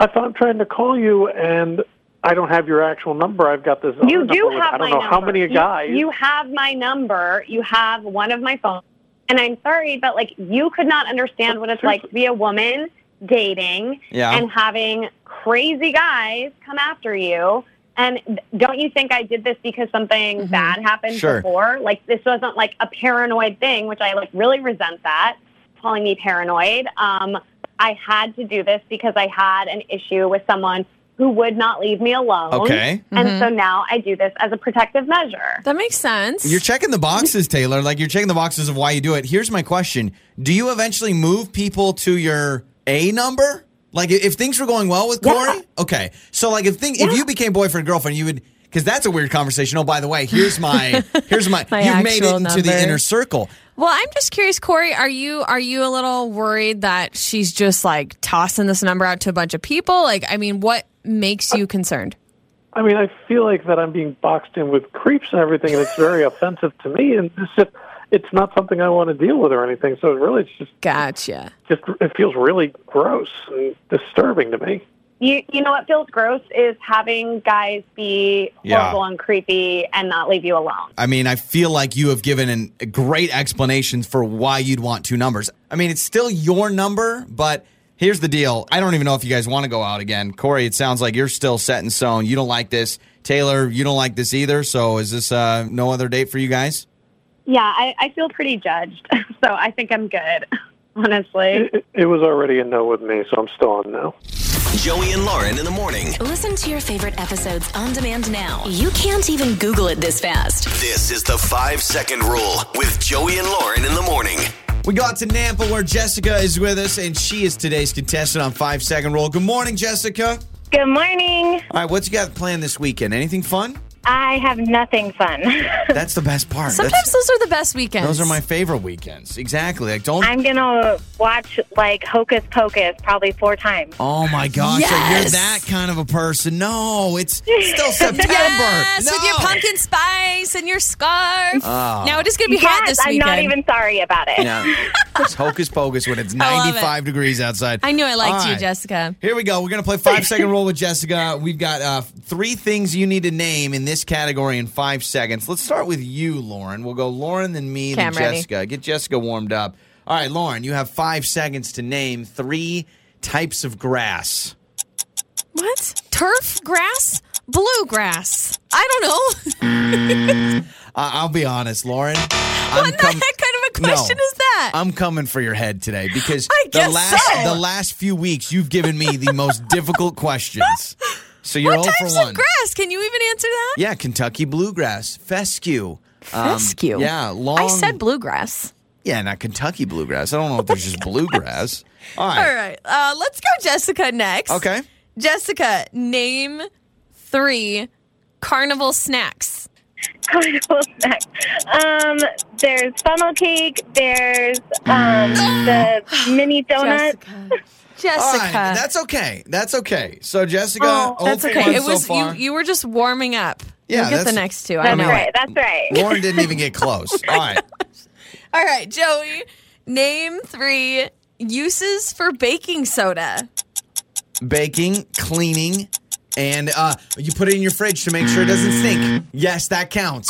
if I'm trying to call you and I don't have your actual number, I've got this. You other do number with, have I don't my know number. how many You- guys. You, have my number. You have one of my phones. And I'm sorry, but like you could not understand what it's like to be a woman dating Yeah. and having crazy guys come after you. And don't you think I did this because something bad happened Sure. before? Like this wasn't like a paranoid thing, which I like really resent that calling me paranoid. Um, I had to do this because I had an issue with someone who would not leave me alone. Okay. And mm-hmm. so now I do this as a protective measure. That makes sense. You're checking the boxes, Taylor. Like you're checking the boxes of why you do it. Here's my question Do you eventually move people to your A number? Like if if things were going well with Yeah. Corey? Okay. So like if thing if you became boyfriend girlfriend, you would because that's a weird conversation. Oh, by the way, here's my *laughs* here's my, My you've made it actual into the inner circle. Well, I'm just curious, Corey. Are you are you a little worried that she's just like tossing this number out to a bunch of people? Like, I mean, what makes you concerned? I mean, I feel like that I'm being boxed in with creeps and everything, and it's very *laughs* offensive to me. And it's just, it's not something I want to deal with or anything. So really, it's just, Gotcha. just it feels really gross and disturbing to me. You you know what feels gross is having guys be Yeah. horrible and creepy and not leave you alone. I mean, I feel like you have given an, great explanations for why you'd want two numbers. I mean, it's still your number, but here's the deal. I don't even know if you guys want to go out again. Corey, it sounds like you're still set in stone. You don't like this. Taylor, you don't like this either. So is this uh, no other date for you guys? Yeah, I, I feel pretty judged, *laughs* so I think I'm good. *laughs* Honestly, It, it was already a no with me, so I'm still on no. Joey and Lauren in the morning. Listen to your favorite episodes on demand now. You can't even Google it this fast. This is the five second rule with Joey and Lauren in the morning. We got to Nampa where Jessica is with us, and she is today's contestant on Five Second Rule. Good morning, Jessica. Good morning. All right, what's you got planned this weekend? Anything fun? I have nothing fun. *laughs* That's the best part. Sometimes That's- those are the best weekends. those are my favorite weekends. Exactly. Like don't I'm gonna watch like Hocus Pocus probably four times. Oh my gosh, so you're that kind of a person. No, it's still *laughs* September. Yes, no. with your pumpkin spice and your scarf. Oh. Now it is going to be hot yes, this I'm not even sorry about it. Yeah. *laughs* It's hocus pocus when it's I love it. 95 degrees outside. I knew I liked All you, right. Jessica. Here we go. We're going to play five second roll with Jessica. We've got uh, three things you need to name in this category in five seconds. Let's start with you, Lauren. We'll go Lauren, then me, then ready. Jessica. Get Jessica warmed up. All right, Lauren, you have five seconds to name three types of grass. What? Turf grass? Bluegrass? I don't know. *laughs* Uh, I'll be honest, Lauren. what I'm the com- heck kind of a question No. is that? I'm coming for your head today because *laughs* I the last so. the last few weeks you've given me the most *laughs* difficult questions. So you're what 0 types for 1. of grass? Can you even answer that? Yeah, Kentucky bluegrass, fescue. Um, Fescue. yeah, long. I said bluegrass. Yeah, not Kentucky bluegrass. I don't know if there's just *laughs* bluegrass. All right. All right. Uh, let's go, Jessica, next. Okay. Jessica, name three carnival snacks. Colorful snacks. Um, there's funnel cake. There's um the mini donut. *gasps* Jessica. All Jessica. right, that's okay. That's okay. So Jessica, Oh, That's okay. It was so far. you. You were just warming up. Yeah, You'll get the next two. I That's know. right. That's right. Lauren didn't even get *laughs* close. All right. *laughs* All right, Joey. Name three uses for baking soda. Baking, cleaning, and uh, you put it in your fridge to make sure it doesn't stink. Yes, that counts.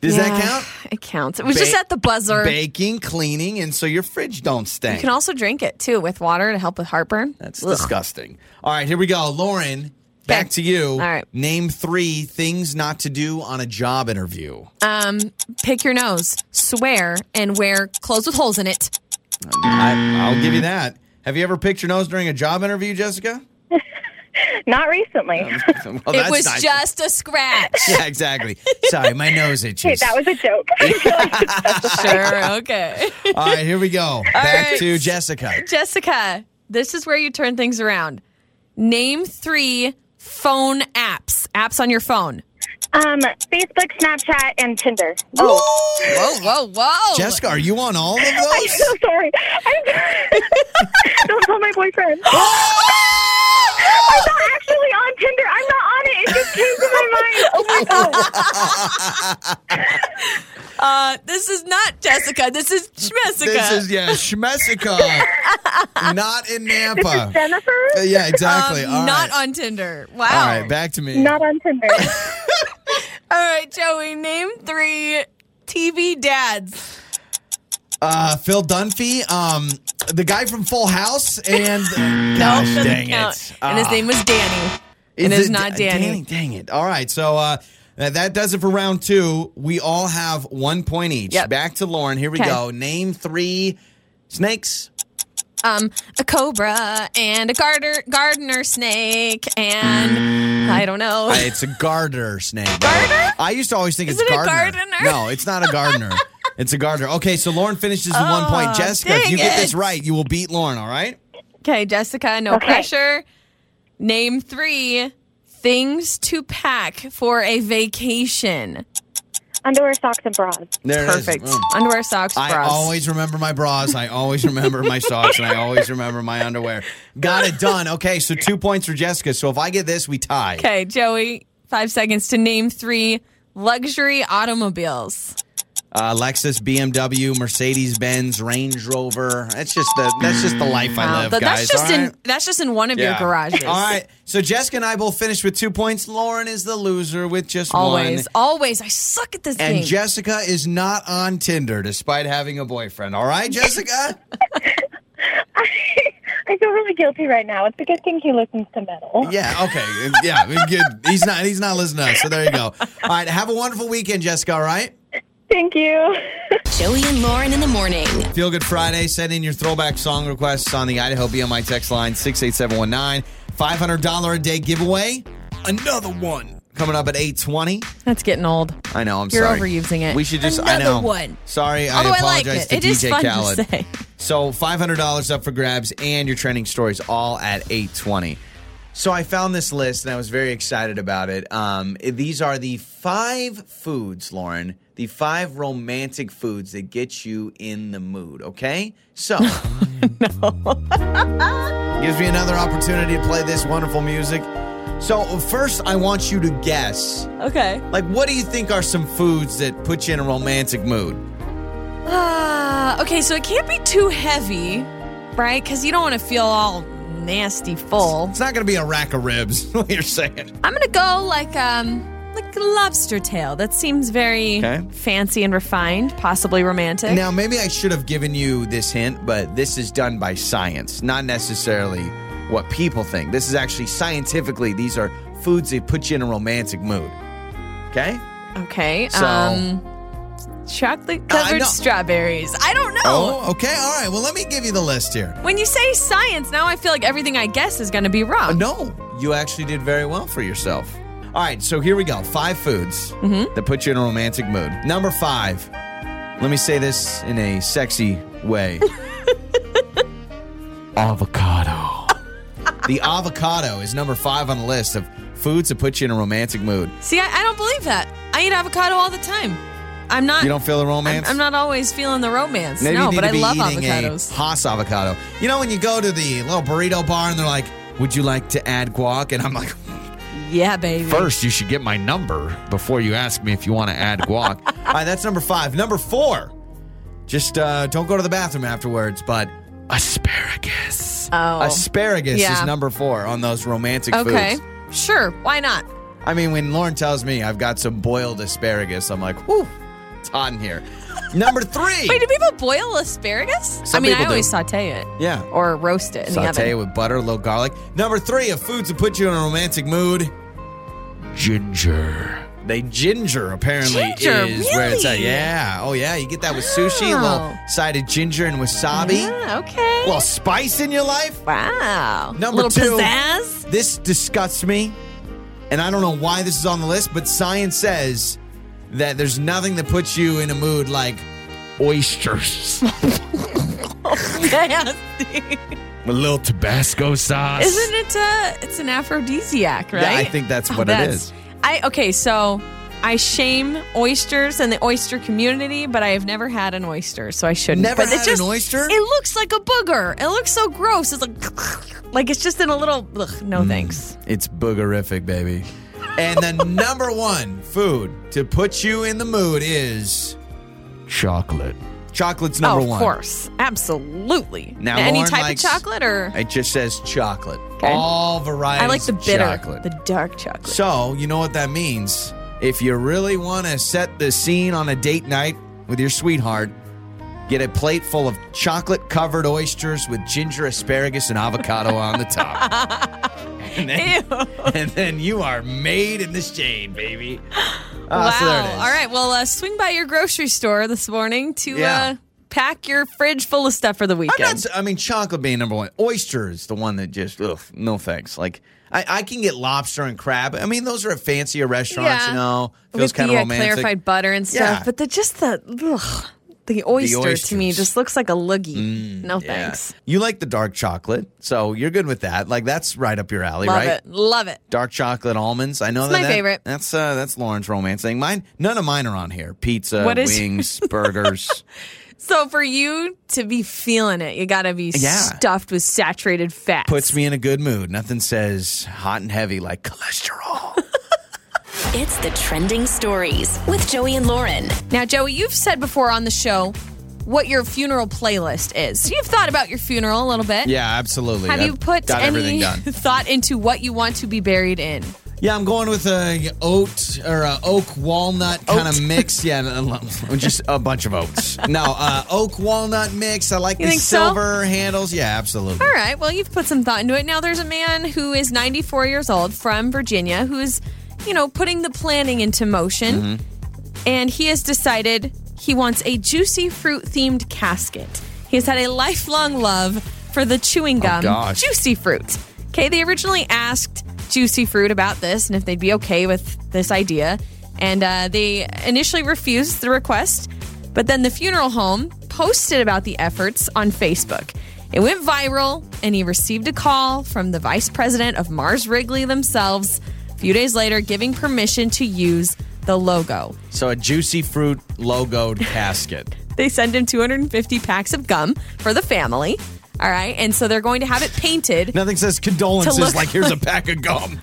Does that count? It counts. It was Ba- just at the buzzer. Baking, cleaning, and so your fridge don't stink. you can also drink it too with water to help with heartburn. That's Ugh. disgusting. All right, here we go. Lauren, back Okay. to you. All right. Name three things not to do on a job interview. Um, pick your nose, swear, and wear clothes with holes in it. I, I'll give you that. Have you ever picked your nose during a job interview, Jessica? *laughs* Not recently. *laughs* Well, it was nice. just a scratch. *laughs* Yeah, exactly. Sorry, my nose itches. Hey, that was a joke. I feel like it's justified. sure. Okay. All right, here we go. Back right. to Jessica. Jessica, this is where you turn things around. Name three phone apps. Apps on your phone. Um, Facebook, Snapchat, and Tinder. Oh. Whoa, whoa, whoa. Jessica, are you on all of those? I'm so sorry. I'm Don't tell my boyfriend. *gasps* *gasps* *gasps* I'm not actually on Tinder. I'm not on it. It just came to my *laughs* mind. Oh my god. *laughs* Uh, this is not Jessica. This is Schmessica. This is yeah, Schmessica, *laughs* not in Nampa. This is Jennifer? Uh, yeah, exactly. Um, All not right. on Tinder. Wow. All right, back to me. Not on Tinder. All right, Joey, name three TV dads. Uh, Phil Dunphy, um, the guy from Full House, and *laughs* No, gosh, dang count. it. And his Ah. name was Danny. And it's it- not Danny. Dang, dang it. All right, so uh, that that does it for round two. We all have one point each. Yep. Back to Lauren. Here we Okay. go. Name three snakes. Um, a cobra and a garter, gardener snake and I don't know. Uh, it's a garter snake. by the way. Garter? I used to always think Is it's it a gardener. gardener? No, it's not a gardener. *laughs* it's a gardener. Okay, so Lauren finishes with one point. Jessica, if dang you get this right, you will beat Lauren. All right. Okay, Jessica, no Okay. pressure. Name three things to pack for a vacation. Underwear, socks, and bras. There it is. Perfect. Boom. Underwear, socks, bras. I bras. always remember my bras. I always remember my socks, and I always remember my underwear. Got it done. Okay, so two points for Jessica. So if I get this, we tie. Okay, Joey, five seconds to name three luxury automobiles. Uh, Lexus, BMW, Mercedes Benz, Range Rover. That's just the that's just the life I live, but guys. that's just all in right? that's just in one of your garages. All right. So Jessica and I both finished with two points. Lauren is the loser with just Always, one. Always, always. I suck at this And game. Jessica is not on Tinder despite having a boyfriend. All right, Jessica? *laughs* *laughs* I feel really guilty right now. It's a good thing he listens to metal. yeah, okay. Yeah, good. He's not he's not listening to us. So there you go. All right, have a wonderful weekend, Jessica, all right? Thank you. *laughs* Joey and Lauren in the morning. Feel Good Friday. Send in your throwback song requests on the Idaho BMI text line 68719. $500 a day giveaway. Another one coming up at 820. That's getting old. I know, I'm sorry. You're sorry. overusing it. We should just, I know. one. Sorry, Although I I like apologize it. to It DJ fun to Khaled. say. So $500 up for grabs and your trending stories all at 820. So I found this list and I was very excited about it. Um, these are the five foods, Lauren, the five romantic foods that get you in the mood, okay? So *laughs* *laughs* gives me another opportunity to play this wonderful music. So first I want you to guess, Okay. like what do you think are some foods that put you in a romantic mood? Ah, okay, so it can't be too heavy, right? Because you don't want to feel all nasty full. It's not going to be a rack of ribs, *laughs* what you're saying. I'm gonna go like um like a lobster tail. That seems very Okay. fancy and refined, possibly romantic. Now, maybe I should have given you this hint, but this is done by science, not necessarily what people think. This is actually scientifically, these are foods that put you in a romantic mood. Okay? Okay. So- um chocolate Uh, covered no. strawberries. I don't know. Oh, okay. All right. Well, let me give you the list here. When you say science, now I feel like everything I guess is gonna be Uh, wrong. no, you actually did very well for yourself. All right. So here we go. Five foods that put you in a romantic mood. Number five. Let me say this in a sexy way. *laughs* avocado. The avocado is number five on the list of foods that put you in a romantic mood. See, I, I don't believe that. I eat avocado all the time. I'm not. You don't feel the I'm, romance? I'm not always feeling the romance. Maybe no, but I love eating avocados. a Hass avocado. You know when you go to the little burrito bar and they're like, "Would you like to add guac?" And I'm like, Yeah, baby. First, you should get my number before you ask me if you want to add guac. *laughs* All right, that's number five. Number four, just uh, don't go to the bathroom afterwards, but asparagus. Oh. Asparagus Yeah. is number four on those romantic foods. Okay. foods. Sure. Why not? I mean, when Lauren tells me I've got some boiled asparagus, I'm like, whew, it's hot in here. *laughs* Number three. Wait, do people boil asparagus? Some I mean, I people do. always saute it. Yeah. Or roast it in the Saute it oven. with butter, a little garlic. Number three of foods that put you in a romantic mood. Ginger. They ginger apparently Ginger, is where it's at. Yeah. Oh yeah. You get that with sushi, a little side of ginger and wasabi. Yeah, okay. A little spice in your life. wow. Number little two. pizzazz. This disgusts me, and I don't know why this is on the list, but science says that there's nothing that puts you in a mood like oysters. *laughs* Nasty. a little Tabasco sauce. Isn't it? Uh, it's an aphrodisiac, right? Yeah, I think that's what it That's- is. I okay, so I shame oysters and the oyster community, but I have never had an oyster, so I shouldn't. Never but had just, an oyster? It looks like a booger. It looks so gross. It's like, *sniffs* like it's just in a little. Ugh, no Mm. thanks. It's boogerific, baby. And the *laughs* number one food to put you in the mood is chocolate. Chocolate's number oh, of one. course, absolutely. Now, any type likes- of chocolate, or It just says chocolate. Okay. All varieties. I like the bitter, chocolate. the dark chocolate. So, you know what that means. If you really want to set the scene on a date night with your sweetheart, get a plate full of chocolate covered oysters with ginger, asparagus, and avocado on the top. *laughs* and, then, Ew. and then you are made in the shade, baby. Wow. Ah, so there it is. All right. Well, uh, swing by your grocery store this morning to Yeah. uh, pack your fridge full of stuff for the I'm weekend. not, s- I mean, chocolate being number one. Oyster is the one that just, ugh, no thanks. Like, I, I can get lobster and crab. I mean, those are at fancier restaurants, Yeah. you know. Feels with kind the of uh, romantic. clarified butter and stuff. Yeah. But the just the ugh, the oyster to me. Mm, just looks like a loogie. no Yeah. thanks. You like the dark chocolate, so you're good with that. Like that's right up your alley, Love right? it. Love it. Dark chocolate almonds. I know It's that my that- favorite. That's uh, that's Lauren's romance thing. Mine, none of mine are on here. Pizza, wings, *laughs* burgers. So for you to be feeling it, you got to be Yeah. stuffed with saturated fat. Puts me in a good mood. Nothing says hot and heavy like *laughs* cholesterol. It's the trending stories with Joey and Lauren. Now, Joey, you've said before on the show what your funeral playlist is. You've thought about your funeral a little bit. yeah, absolutely. Have I've you put got everything any done? *laughs* thought into what you want to be buried in? Yeah, I'm going with a oat or a oak walnut kind of mix. Yeah, no, no, just a bunch of oats. No, uh, oak walnut mix. I like You the think so? silver handles. Yeah, absolutely. All right. Well, you've put some thought into it. Now, there's a man who is 94 years old from Virginia who's, you know, putting the planning into motion. Mm-hmm. And he has decided he wants a juicy fruit themed casket. He has had a lifelong love for the chewing gum Oh. Juicy Fruit. Okay. They originally asked Juicy Fruit about this and if they'd be okay with this idea. And uh, they initially refused the request. But then the funeral home posted about the efforts on Facebook. It went viral, and he received a call from the vice president of Mars Wrigley themselves few days later, giving permission to use the logo. So a juicy fruit logoed *laughs* casket. They send him 250 packs of gum for the family. All right. And so they're going to have it painted. Nothing says condolences To look like here's a pack of gum.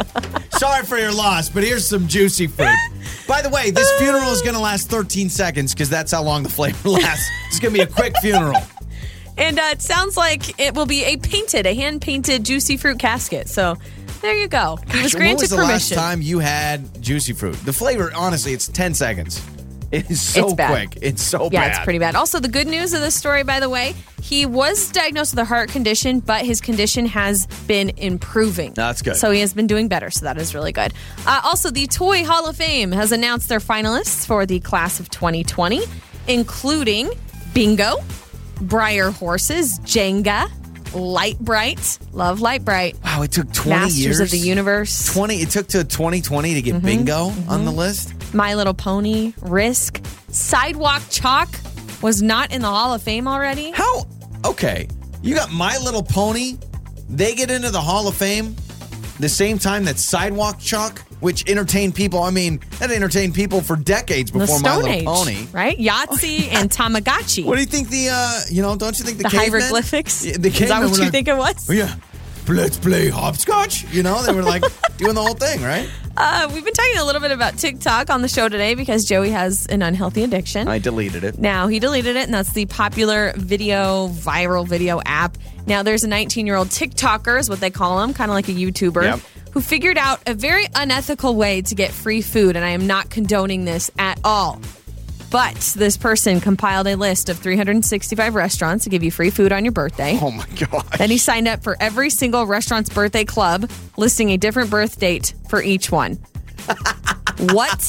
*laughs* Sorry for your loss, but here's some juicy fruit. By the way, this funeral is going to last 13 seconds because that's how long the flavor *laughs* lasts. It's going to be a quick funeral. And uh, it sounds like it will be a painted, a hand painted juicy fruit casket. So there you go. He was when was the last time you had juicy fruit? The flavor, honestly, it's 10 seconds. It is so It's bad. quick. It's so Yeah, bad. it's pretty bad. Also, the good news of this story, by the way, he was diagnosed with a heart condition, but his condition has been improving. That's good. So he has been doing better. So that is really good. Uh, also, the Toy Hall of Fame has announced their finalists for the class of 2020, including Bingo, Breyer Horses, Jenga, Lite-Brite, love Lite-Brite, Wow, it took 20 Masters years. of the Universe, 20 it took to 2020 to get Mm-hmm. bingo on the list. My Little Pony, Risk, Sidewalk Chalk was not in the Hall of Fame already. How? Okay. You got My Little Pony. They get into the Hall of Fame. The same time that Sidewalk Chalk, which entertained people, I mean, that entertained people for decades before My Little Age, Pony. right? Yahtzee *laughs* and Tamagotchi. What do you think the, uh, you know, don't you think the, the cavemen- hieroglyphics? The Is that what you like, think it was? "Oh, yeah, let's play hopscotch. You know, they were like *laughs* doing the whole thing, right? Uh, we've been talking a little bit about TikTok on the show today because Joey has an unhealthy addiction. I deleted it. Now, he deleted it, and that's the popular video, viral video app. Now, there's a 19 year old TikToker, is what they call him, kind of like a YouTuber, Yep. who figured out a very unethical way to get free food. And I am not condoning this at all. But this person compiled a list of 365 restaurants to give you free food on your birthday. Oh my god. Then he signed up for every single restaurant's birthday club, listing a different birth date for each one. *laughs* what?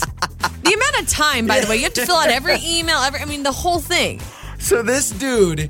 The amount of time, by the way, you have to fill out every email, every I mean the whole thing. So this dude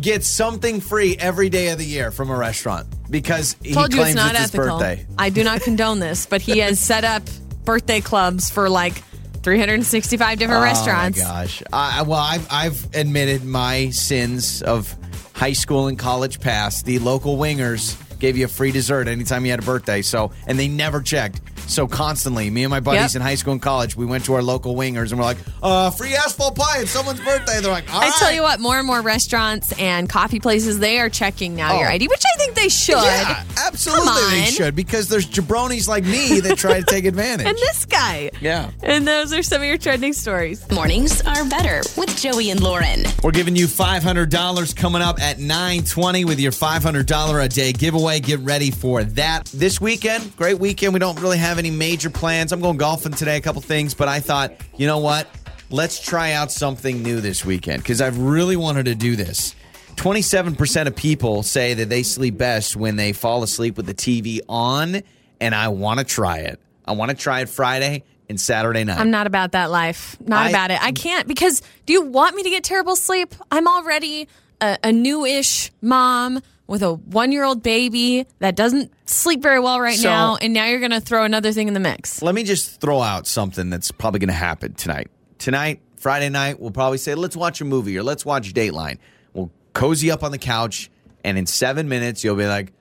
gets something free every day of the year from a restaurant because he Told you claims it's not his ethical. birthday. I do not condone this, but he has set up birthday clubs for like 365 different restaurants. Oh my gosh! I, I- well, I've, I've admitted my sins of high school and college past. The local Wingers gave you a free dessert anytime you had a birthday. So, and they never checked. So constantly, me and my buddies Yep. in high school and college, we went to our local Wingers and we're like, uh, free asphalt pie. It's someone's birthday. They're like, all I right. tell you what, more and more restaurants and coffee places, they are checking now your Oh. ID, which I think they should. Yeah, absolutely Come they should because there's jabronis like me that try to take advantage. *laughs* And this guy. yeah. And those are some of your trending stories. Mornings are better with Joey and Lauren. We're giving you $500 coming up at 920 with your $500 a day giveaway. Get ready for that. This weekend, great weekend. We don't really have any major plans. I'm going golfing today, a couple things, but I thought, you know what? Let's try out something new this weekend because I've really wanted to do this. 27% of people say that they sleep best when they fall asleep with the TV on, and I want to try it. I want to try it Friday and Saturday night. I'm not about that life. Not I- about it. I can't because do you want me to get terrible sleep? I'm already a, a new-ish mom with a one-year-old baby that doesn't sleep very well right So- now, and now you're going to throw another thing in the mix. Let me just throw out something that's probably going to happen tonight. Tonight, Friday night, we'll probably say, let's watch a movie or let's watch Dateline. We'll cozy up on the couch, and in seven minutes, you'll be like,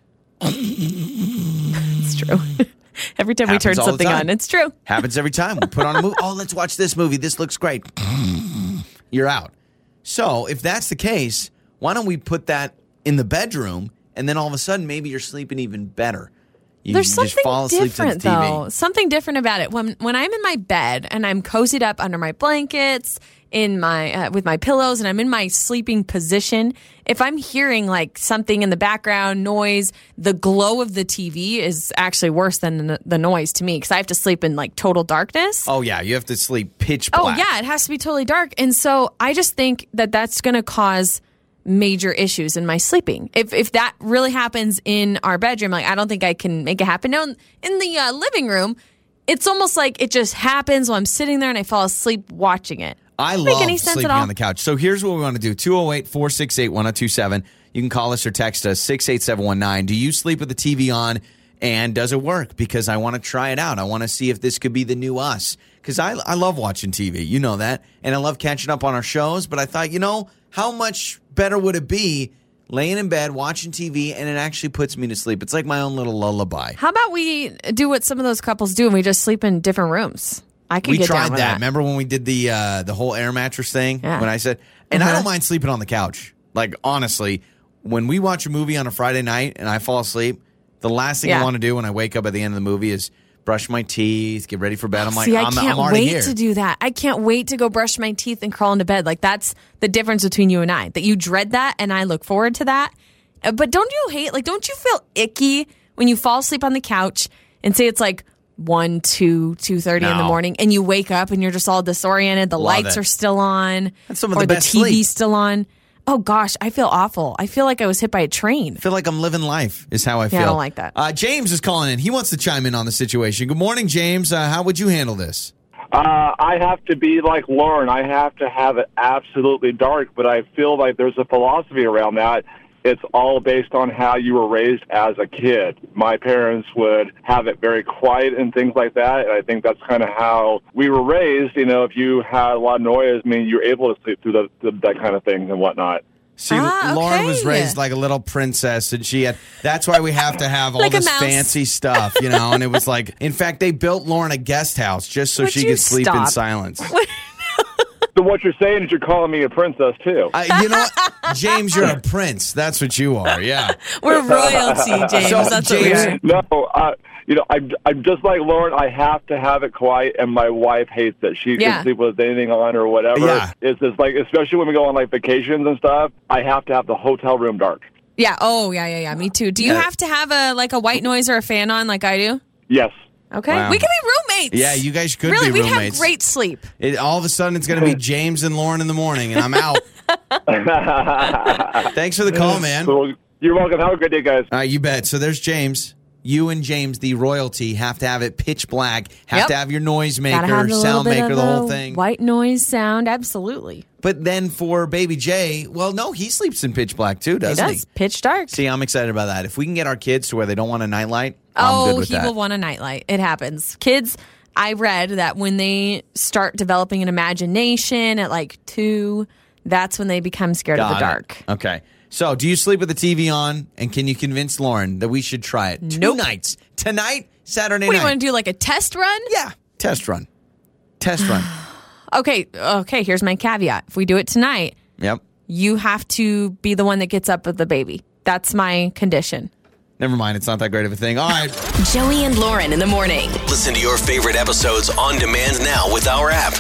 It's true. *laughs* Every time we turn something on, it's true. *laughs* happens every time. We put on a movie. Oh, let's watch this movie. This looks great. *laughs* You're out. So, if that's the case, why don't we put that in the bedroom, and then all of a sudden, maybe you're sleeping even better. You There's just something fall asleep different to the TV. though. Something different about it. When when I'm in my bed and I'm cozied up under my blankets, in my uh, with my pillows, and I'm in my sleeping position. If I'm hearing like something in the background, noise, the glow of the TV is actually worse than the, the noise to me because I have to sleep in like total darkness. Oh, yeah. You have to sleep pitch black. Oh yeah, it has to be totally dark. And so I just think that that's going to cause major issues in my sleeping. If if that really happens in our bedroom, like I don't think I can make it happen. Now in in the uh, living room, it's almost like it just happens while I'm sitting there and I fall asleep watching it. I Doesn't make love any sense sleeping at all. on the couch. So here's what we want to do 208 468 1027. You can call us or text us 68719. Do you sleep with the TV on and does it work? Because I want to try it out. I want to see if this could be the new us. Because I, I love watching TV. You know that. And I love catching up on our shows. But I thought, you know, how much better would it be laying in bed watching TV and it actually puts me to sleep? It's like my own little lullaby. How about we do what some of those couples do and we just sleep in different rooms? I could we get tried down with that. that. Remember when we did the uh, the whole air mattress thing? Yeah. When I said, and I Uh-huh. don't mind sleeping on the couch. Like honestly, when we watch a movie on a Friday night and I fall asleep, the last thing I want to do when I wake up at the end of the movie is brush my teeth, get ready for bed. I'm like, See, I I'm, can't I'm wait here. to do that. I can't wait to go brush my teeth and crawl into bed. Like that's the difference between you and I. That you dread that, and I look forward to that. Uh, But don't you hate? Like, don't you feel icky when you fall asleep on the couch and say it's like one, two, two thirty in the morning, and you wake up and you're just all disoriented. The Love lights it. are still on, That's some of or the the, TV's sleep. still on. Oh gosh, I feel awful. I feel like I was hit by a train. I feel like I'm living life is how I feel. Yeah, I don't like that. Uh, James is calling in. He wants to chime in on the situation. Good morning, James. Uh, how would you handle this? Uh, I have to be like Lauren. I have to have it absolutely dark, but I feel like there's a philosophy around that. It's all based on how you were raised as a kid. My parents would have it very quiet and things like that, and I think that's kind of how we were raised. You know, if you had a lot of noise, I mean, you're able to sleep through the, the, that kind of things and whatnot. See, Ah, Lauren was raised like a little princess, and she had. That's why we have to have *laughs* all Like this fancy stuff, you know. And it was like, in fact, they built Lauren a guest house just so Would she you could sleep in stop? silence. *laughs* So what you're saying is you're calling me a princess too. Uh, you know what, James, you're a prince. That's what you are. Yeah. *laughs* We're royalty, James. So, That's what we James- are. No, uh, you know, I'm, I'm just like Lauren. I have to have it quiet, and my wife hates it. She Yeah. can sleep with anything on or whatever. Yeah. It's just like, especially when we go on like vacations and stuff. I have to have the hotel room dark. Yeah. Oh, yeah, yeah, yeah. Me too. Do you Yeah. have to have a like a white noise or a fan on like I do? Yes. Okay. Wow. We can be roommates. Yeah, you guys could really, be we'd roommates. have great sleep. It, all of a sudden, it's going to be *laughs* James and Lauren in the morning, and I'm out. *laughs* Thanks for the call, man. All you're welcome. Have a good day, guys. right, you bet. So there's James. You and James, the royalty, have to have it pitch black. Have Yep. to have your Gotta noisemaker, have a little sound maker, the whole thing. White noise sound, absolutely. But then for baby Jay, well, no, he sleeps in pitch black too, doesn't he? does. Pitch dark. See, I'm excited about that. If we can get our kids to where they don't want a nightlight, I'm oh, good with he that. will want a nightlight. It happens. Kids, I read that when they start developing an imagination at like two, that's when they become scared of Got the it. dark. Okay. So, do you sleep with the TV on? And can you convince Lauren that we should try it? Two Nope. nights. Tonight, Saturday What do you night. want to do? Like a test run? yeah. Test run. Test run. *sighs* *laughs* Okay. Okay. Here's my caveat. If we do it tonight, Yep. you have to be the one that gets up with the baby. That's my condition. Never mind. It's not that great of a thing. All right. Joey and Lauren in the morning. Listen to your favorite episodes on demand now with our app.